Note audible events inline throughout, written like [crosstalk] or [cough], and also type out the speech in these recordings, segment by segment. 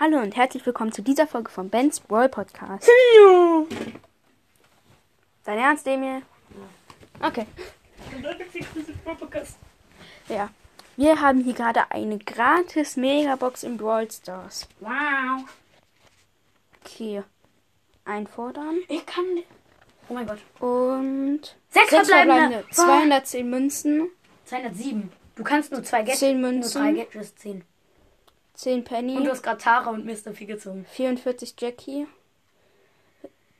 Hallo und herzlich willkommen zu dieser Folge von Ben's Brawl Podcast. Dein Ernst, Emil? Okay. Ja. Wir haben hier gerade eine gratis Megabox in Brawl Stars. Wow. Okay. Einfordern. Ich kann. Oh mein Gott. Und. Sechs verbleibende. 210 Münzen. 207. Du kannst nur zwei Gadgets. Zehn Nur Münzen. drei Gadgets ziehen. 10 Penny. Und du hast gerade Tara und Mr. P gezogen. 44 Jackie.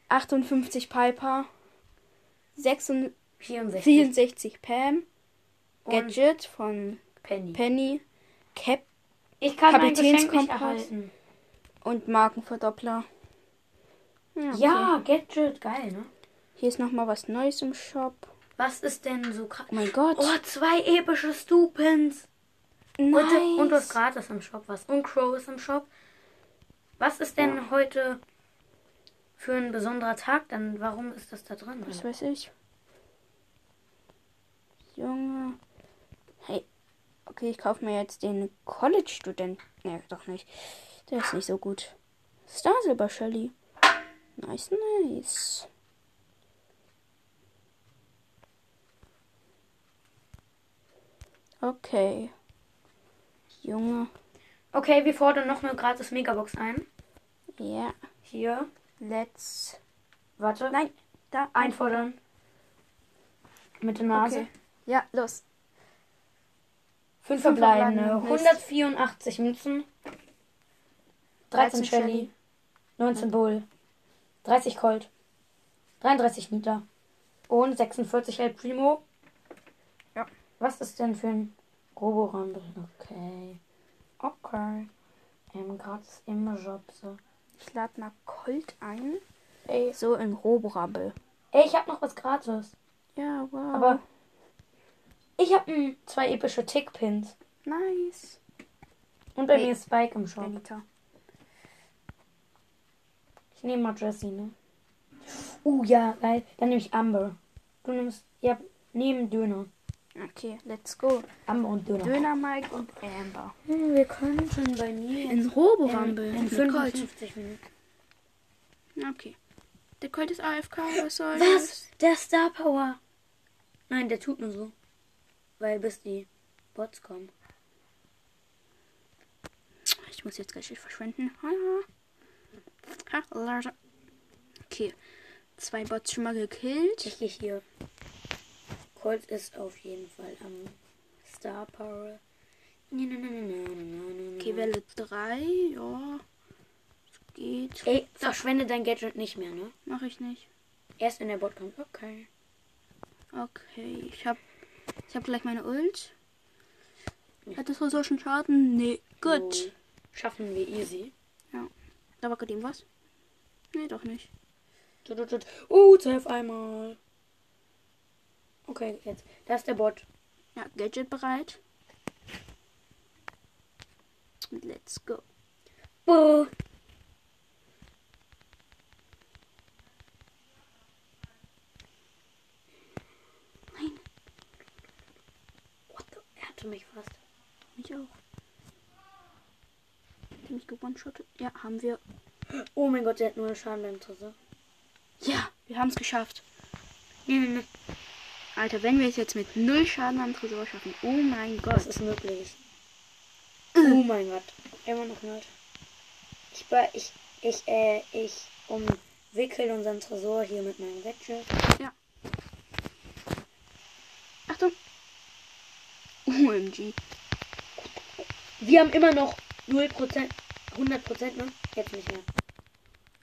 58 Piper. 66 64. 64 Pam. Und Gadget von Penny. Penny. Cap Ich kann Kapitänskompass. erhalten. und Markenverdoppler. Ja, okay. Ja, Gadget. Geil, ne? Hier ist nochmal was Neues im Shop. Was ist denn so krass? Oh mein Gott. Oh, zwei epische Stupins. Nice. Heute, und du hast gratis im Shop was. Und Crow ist im Shop. Was ist denn heute für ein besonderer Tag? Dann warum ist das da drin? Was weiß ich. Junge. Hey. Okay, ich kaufe mir jetzt den College-Student. Ne, doch nicht. Der ist nicht so gut. Star Silber Shelly. Nice, nice. Okay. Junge. Okay, wir fordern noch eine gratis Megabox ein. Ja. Hier. Let's. Warte. Nein. Da. Einfordern. Mit der Nase. Okay. Ja, los. Fünf verbleibende. verbleibende. Mist. 184 Münzen. 13 13 Shelly. Shelly. 19 Bull. 30 Colt. 33 Nita. Und 46 El Primo. Ja. Was ist denn für ein Roborumble? Okay. Okay. Ähm, gratis im Job. So. Ich lade mal Colt ein. Ey, So in Roborabbel. ey, ich hab noch was gratis. Ja, wow. Aber ich hab mm, zwei epische Tick-Pins. Nice. Und bei Nee. mir ist Spike im Shop. Anita. Ich nehme mal Jessie, ne? Uh, ja, geil. Dann nehme ich Amber. Du nimmst, ja, neben Döner. Okay, let's go. Amber und Döner. Döner Mike und Amber. Hm, wir könnten bei mir In Roborabbel. in, in Colt. 55 Minuten. Okay. Der Colt ist AFK, was soll Was? Der Star Power. Nein, der tut nur so. Weil bis die Bots kommen. das? Ich muss jetzt gleich verschwenden. Ha. Ha, Leute. Okay. Zwei Bots schon mal gekillt. Ich gehe hier. Colt ist auf jeden Fall am Star Power. Okay, Welle 3. Ja. Es geht. Ey, verschwende dein Gadget nicht mehr, ne? Mach ich nicht. Erst wenn der Bot kommt. Okay. Okay, ich hab. Ich hab gleich meine Ult. Hat das so schon Schaden? Nee. Gut. So, Schaffen wir easy. Da war gerade eben was? Nee, doch nicht. Tut, tut, tut. Uh, auf einmal. Okay, jetzt. Da ist der Bot. Ja, Gadget bereit. Und let's go. Buh. Nein. What the? Er hatte mich fast. Ich auch. Hat mich gewone-shottet? Ja, haben wir. Oh mein Gott, der hat nur einen Schaden beim Tresor. Ja, wir haben es geschafft. Alter, wenn wir es jetzt mit null Schaden am Tresor schaffen. Oh mein Das Gott. ist möglich. Oh mein Gott. Immer noch nicht. Ich, ich, ich, äh, ich umwickel unseren Tresor hier mit meinem Gadget. Achtung. OMG. Wir haben immer noch 0%, 100%, ne? Jetzt nicht mehr.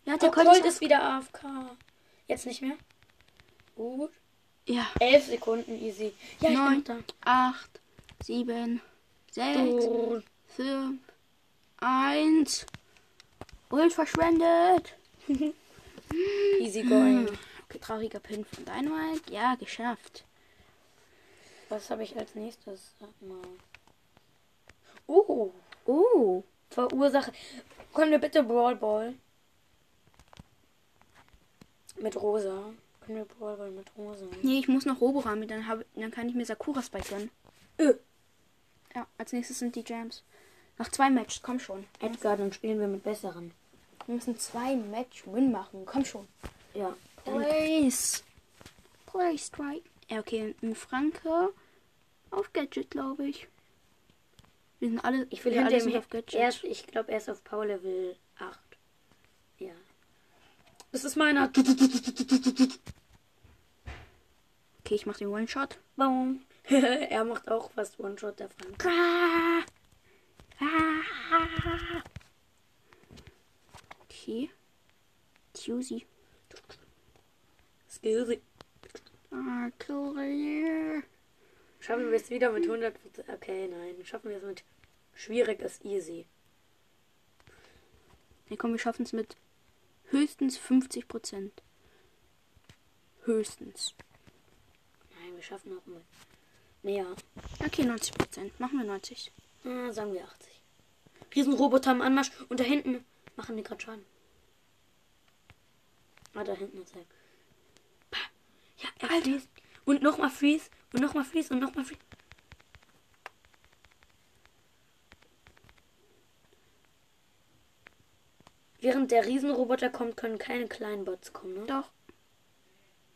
Ja, Der Colt ist wieder AFK. Jetzt nicht mehr? Gut. Ja. 11 Sekunden easy. Ja, Neun. 8, 7, 6, da. 5, 1. Ult verschwendet. [laughs] Easy going. Okay, trauriger Pin von Dynamite. Ja, geschafft. Was habe ich als nächstes? Sag mal. Oh, Oh. Verursache. Können wir bitte Brawl Ball? Mit Rosa. Können wir Brawl Ball mit Rosa? Nee, ich muss noch Roborami, dann, hab, dann kann ich mir Sakura Spike gönnen. Ö. Ja, als nächstes sind die Jams. Noch zwei Matches, komm schon. Edgar, dann spielen wir mit besseren. Wir müssen zwei Match-Win machen, komm schon. Ja. Please. Please, strike. Ja, okay, ein Franke auf Gadget, glaube ich. Wir sind alle, ich will wir alle hinter sind ihm. auf Gadget. Er ich glaube, er ist auf Power Level 8. Das ist meiner. Okay, ich mach den One-Shot. Baum. [laughs] er macht auch fast One-Shot. Ah. Okay. Tuesday. Skills. Ah, cool. Schaffen wir es wieder mit 100%? Okay, nein. Schaffen wir es mit schwierig ist easy. Ja, komm, wir schaffen es mit höchstens 50 Prozent. Höchstens. Nein, wir schaffen auch mit mehr. Okay, 90 Prozent. Machen wir 90. Ah, sagen wir 80. Riesenroboter am Anmarsch und da hinten machen die gerade Schaden. Ah, da hinten ist er. Ja, er Alter. Und nochmal Freeze. Und nochmal Freeze. Und nochmal Freeze. Während der Riesenroboter kommt, können keine kleinen Bots kommen, ne? Doch.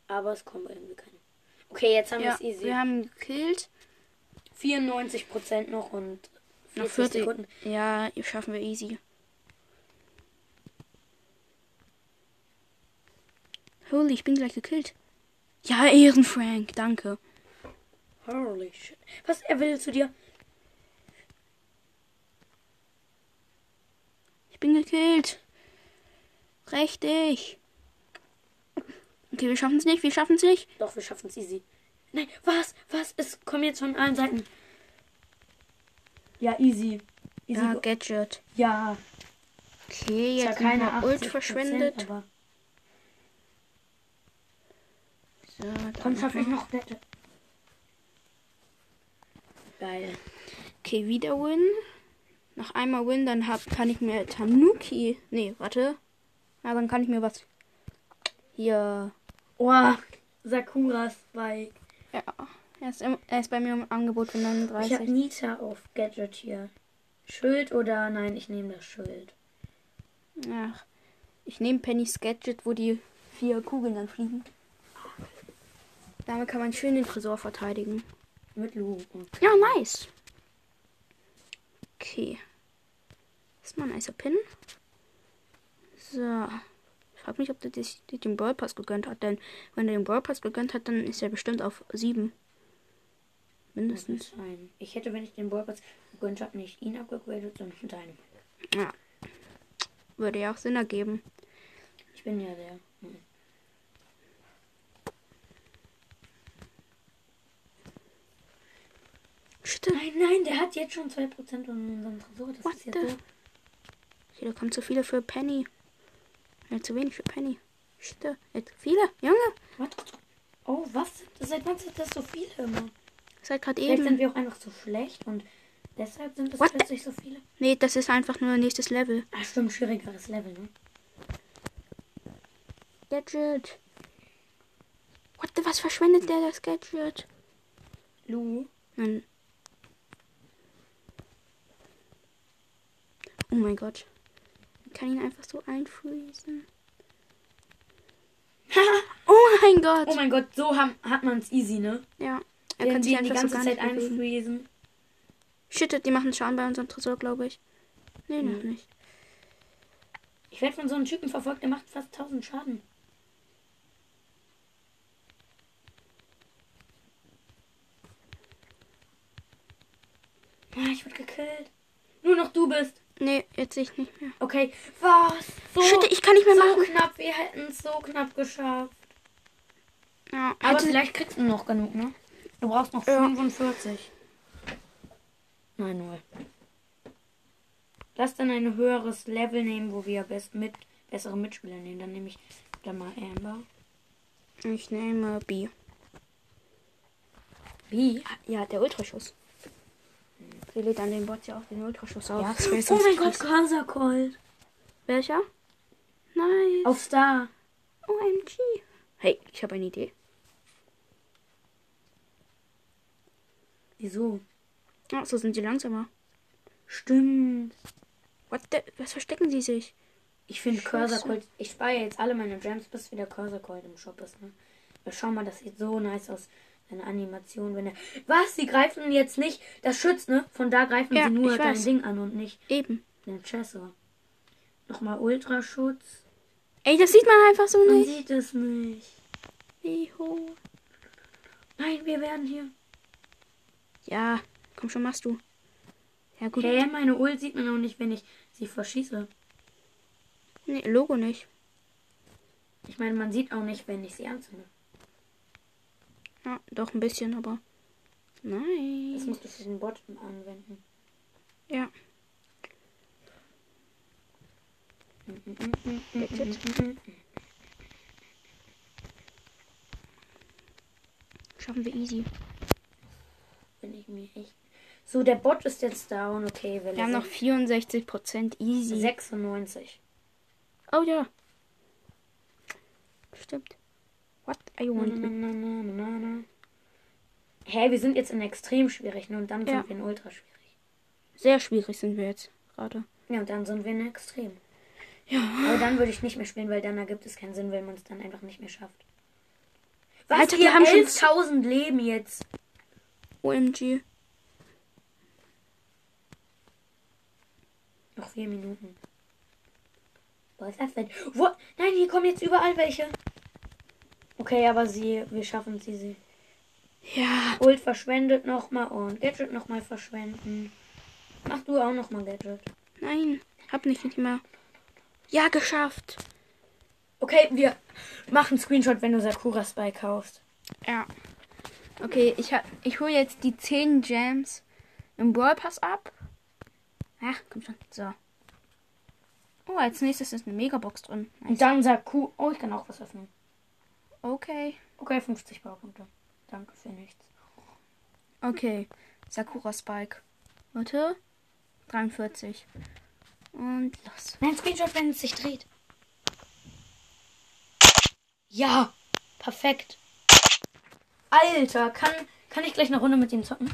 Aber es kommen irgendwie keine. Okay, jetzt haben Ja, wir es easy. wir haben gekillt. 94% noch und Noch 40 40. Sekunden. Ja, schaffen wir easy. Holy, ich bin gleich gekillt. Ja, Ehrenfrank, danke. Holy shit. Was er will zu dir? Ich bin gekillt. Richtig. Okay, wir schaffen es nicht, wir schaffen es nicht. Doch, wir schaffen es easy. Nein, was? Was? Es kommen jetzt von allen Seiten. Ja, easy. Easy. Ja, Gadget. ja. Okay, Ist ja jetzt keine Ult 80%, verschwendet. Aber So, komm, dann schaffe ich noch. Nette. Geil. Okay, wieder Win. Noch einmal Win, dann hab, kann ich mir Tanuki. Nee, warte. Ja, dann kann ich mir was. Hier. Oh, Sakura Spike. Ja. Er ist, im, er ist bei mir im Angebot für Ich habe 39. Nita auf Gadget hier. Schild oder nein, ich nehme das Schild. Ach. Ich nehme Pennys Gadget, wo die vier Kugeln dann fliegen. Damit kann man schön den Tresor verteidigen. Mit Lu. Und Ja, nice. Okay. Das ist mal ein nicer Pin. So. Ich frag mich, ob der sich den Brawl Pass gegönnt hat. Denn wenn er den Brawl Pass gegönnt hat, dann ist er bestimmt auf 7. Mindestens. Ich hätte, wenn ich den Ballpass gegönnt habe, nicht ihn abgegradet, sondern deinen. Ja. Würde ja auch Sinn ergeben. Ich bin ja der. Hm. Nein, nein, der hat jetzt schon 2% in unserem Tresor. Das What ist ja the- so. Okay, da kommen zu viele für Penny. Ja, zu wenig für Penny. Shit. Jetzt viele. Junge. Was? Oh, was? Seit wann sind das so viele immer? Seit gerade Vielleicht sind eben. wir auch einfach so schlecht und deshalb sind es plötzlich so viele. Nee, das ist einfach nur nächstes Level. Ah, stimmt, schwierigeres Level, ne? Gadget. What the, was verschwendet der das Gadget? Lu. Nein. Oh mein Gott. Ich kann ihn einfach so einfriesen. [laughs] Oh mein Gott. Oh mein Gott, so haben, hat man es easy, ne? ja. Er Wenn kann sich die so ganze gar Zeit einfriesen. Shit, die machen Schaden bei unserem Tresor, glaube ich. Nee, noch Mhm. nicht. Ich werde von so einem Typen verfolgt, der macht fast 1000 Schaden. Ah, ich wurde gekillt. Nur noch du bist. Nee, jetzt sehe ich nicht mehr. Okay. Was? So, Shit, ich kann nicht mehr so machen. knapp. Wir hätten es so knapp geschafft. Ja, Aber hätte- vielleicht kriegst du noch genug, ne? Du brauchst noch Ja. 45. Nein, null. Lass dann ein höheres Level nehmen, wo wir best mit bessere Mitspieler nehmen. Dann nehme ich dann mal Amber. ich nehme B. Wie? Ja, der Ultraschuss. Sie lädt an den Bot ja auch den Ultraschuss auf. Ja. Oh mein Gott, fies. Kasakold. Welcher? Nein. Auf Star. OMG. Hey, ich habe eine Idee. Wieso? Ach, so sind sie langsamer. Stimmt. What the? Was verstecken sie sich? Ich finde. Cursor Cold. Ich spare jetzt alle meine Gems, bis wieder Cursor Cold im Shop ist, ne? Ja, schau mal, das sieht so nice aus. Seine Animation, wenn er. Was? Sie greifen jetzt nicht. Das schützt, ne? Von da greifen Ja, sie nur dein. Ding an und nicht Eben. den Chessor. Nochmal Ultraschutz. Ey, das sieht man einfach so Man nicht. sieht es nicht. Wie hoch? Nein, wir werden hier. Ja, komm schon, machst du. Ja, gut. Hä, meine Ult sieht man auch nicht, wenn ich sie verschieße. Nee, Logo nicht. Ich meine, man sieht auch nicht, wenn ich sie anzünde. Ja, doch ein bisschen, aber. Das Nein. musst du für den Bot anwenden. Ja. Schaffen wir easy. Bin ich mir echt. So, der Bot ist jetzt down. Okay, Wir haben noch 64% easy. 96. Oh ja. Stimmt. Na, want? na, na, na, na, na, na. Hä, wir sind jetzt in extrem schwierig, ne? Und dann Ja. sind wir in ultra schwierig. Sehr schwierig sind wir jetzt gerade. Ja, und dann sind wir in extrem. Ja. Aber dann würde ich nicht mehr spielen, weil dann ergibt es keinen Sinn, wenn man es dann einfach nicht mehr schafft. Was? Alter, wir haben schon 11.000 Leben jetzt. OMG. Noch vier Minuten. Was ist das denn? Wo? Nein, hier kommen jetzt überall welche. Okay, aber sie, wir schaffen sie. sie. Ja. Ult verschwendet nochmal und Gadget nochmal verschwenden. Mach du auch nochmal Gadget. Nein. Hab nicht, mehr. Ja, geschafft. Okay, wir machen Screenshot, wenn du Sakura Spy kaufst. Ja. Okay, ich, hab- ich hole jetzt die 10 Gems im Brawl Pass ab. Ach, komm schon. So. Oh, als nächstes ist eine Megabox drin. Nice. Und dann Saku. Oh, ich kann auch was öffnen. Okay. Okay, 50 Baupunkte. Danke für nichts. Okay. Sakura Spike. Warte. 43. Und los. Nein, Screenshot, wenn es sich dreht. Ja, perfekt. Alter, kann, kann ich gleich eine Runde mit ihm zocken?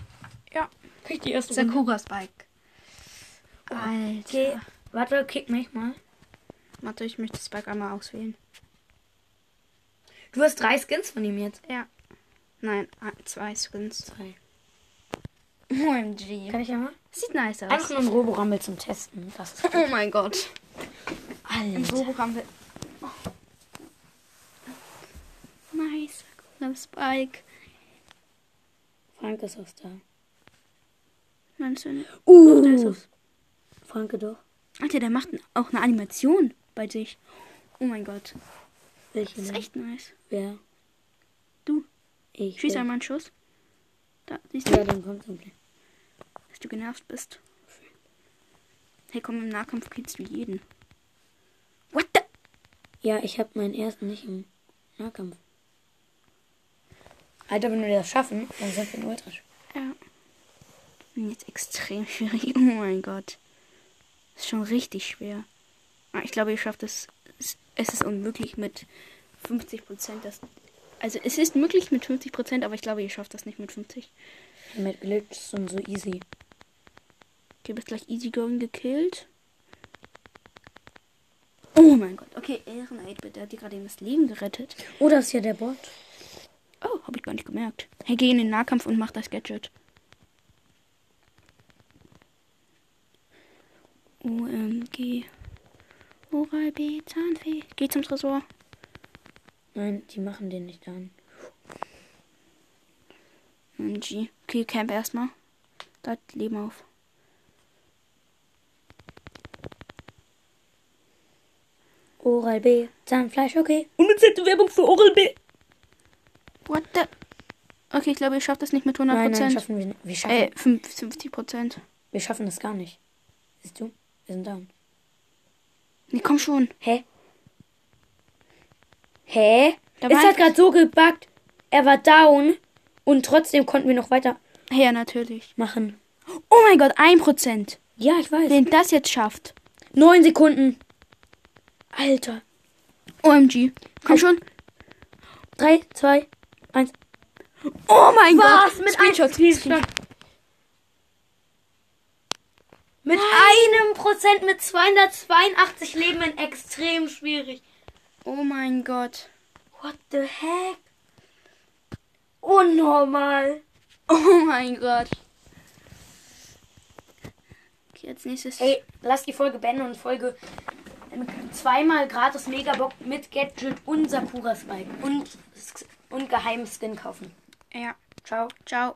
Ja. Ich die erste Runde? Sakura Spike. Alter. Okay, warte, kick mich mal. Warte, ich möchte Spike einmal auswählen. Du hast drei Skins von ihm jetzt. Ja. Nein, ein- zwei Skins. Zwei. OMG. Kann ich einmal? Sieht nice aus. Einfach nur ein Roborammel zum Testen. Das ist Oh mein Gott. Alter. Robo haben wir. Nice. Sakura Spike. Frank ist auch da. Meinst du nicht? Uh. Da ist es. Franke doch. Alter, der macht auch eine Animation bei sich. Oh mein Gott. Welche Das ist echt nice. Wer? Du. Ich. Schieß einmal einen Schuss. Da, siehst du, Ja, dann kommt es. dass du genervt bist. Hey, komm, im Nahkampf killst du jeden. What the? Ja, ich habe meinen ersten nicht im Nahkampf. Alter, wenn wir das schaffen, dann sind wir in Ultra. Ja. Bin jetzt extrem [laughs] schwierig. Oh mein Gott. Ist schon richtig schwer. Ah, Ich glaube, ihr schafft es. Es- ist unmöglich mit 50 Prozent. Also es ist möglich mit 50 Prozent, aber ich glaube, ihr schafft das nicht mit 50. Mit Glitches und so easy. Okay, bist gleich easy going gekillt. Oh mein Gott. Okay, Ehren 8 der hat dir gerade eben das Leben gerettet. Oh, das ist ja der Bot. Oh, habe ich gar nicht gemerkt. Hey, geh in den Nahkampf und mach das Gadget. OMG. Oral B, Zahnfee. Geh zum Tresor. Nein, die machen den nicht an. OMG. Okay, Camp erstmal. Da Leben auf. Oral B. Zahnfleisch, okay. Unbezahlte Werbung für Oral B. What the? Okay, ich glaube, ihr schafft das nicht mit 100 Nein, nein, schaffen wir nicht. Wir schaffen, Äh, 50 Prozent. wir schaffen das gar nicht. Siehst du? Wir sind down. Nee, komm schon. Hä? Hä? Da es hat ein- gerade so gebuggt. Er war down und trotzdem konnten wir noch weiter Ja, natürlich. machen. Oh mein Gott, 1%. Ja, ich weiß. Wenn das jetzt schafft. Neun Sekunden. Alter. OMG. Komm schon. Drei, zwei, eins. Oh mein Was? Gott. Mit Screenshot, Screenshot. Mit einem Prozent, mit 282 Leben in extrem schwierig. Oh mein Gott. What the heck? Unnormal. Oh mein Gott. Okay, als nächstes. Ey, lass die Folge beenden und Folge zweimal gratis Megabox mit Gadget und Sakura Spike und, und geheimen Skin kaufen. Ja. Ciao. Ciao.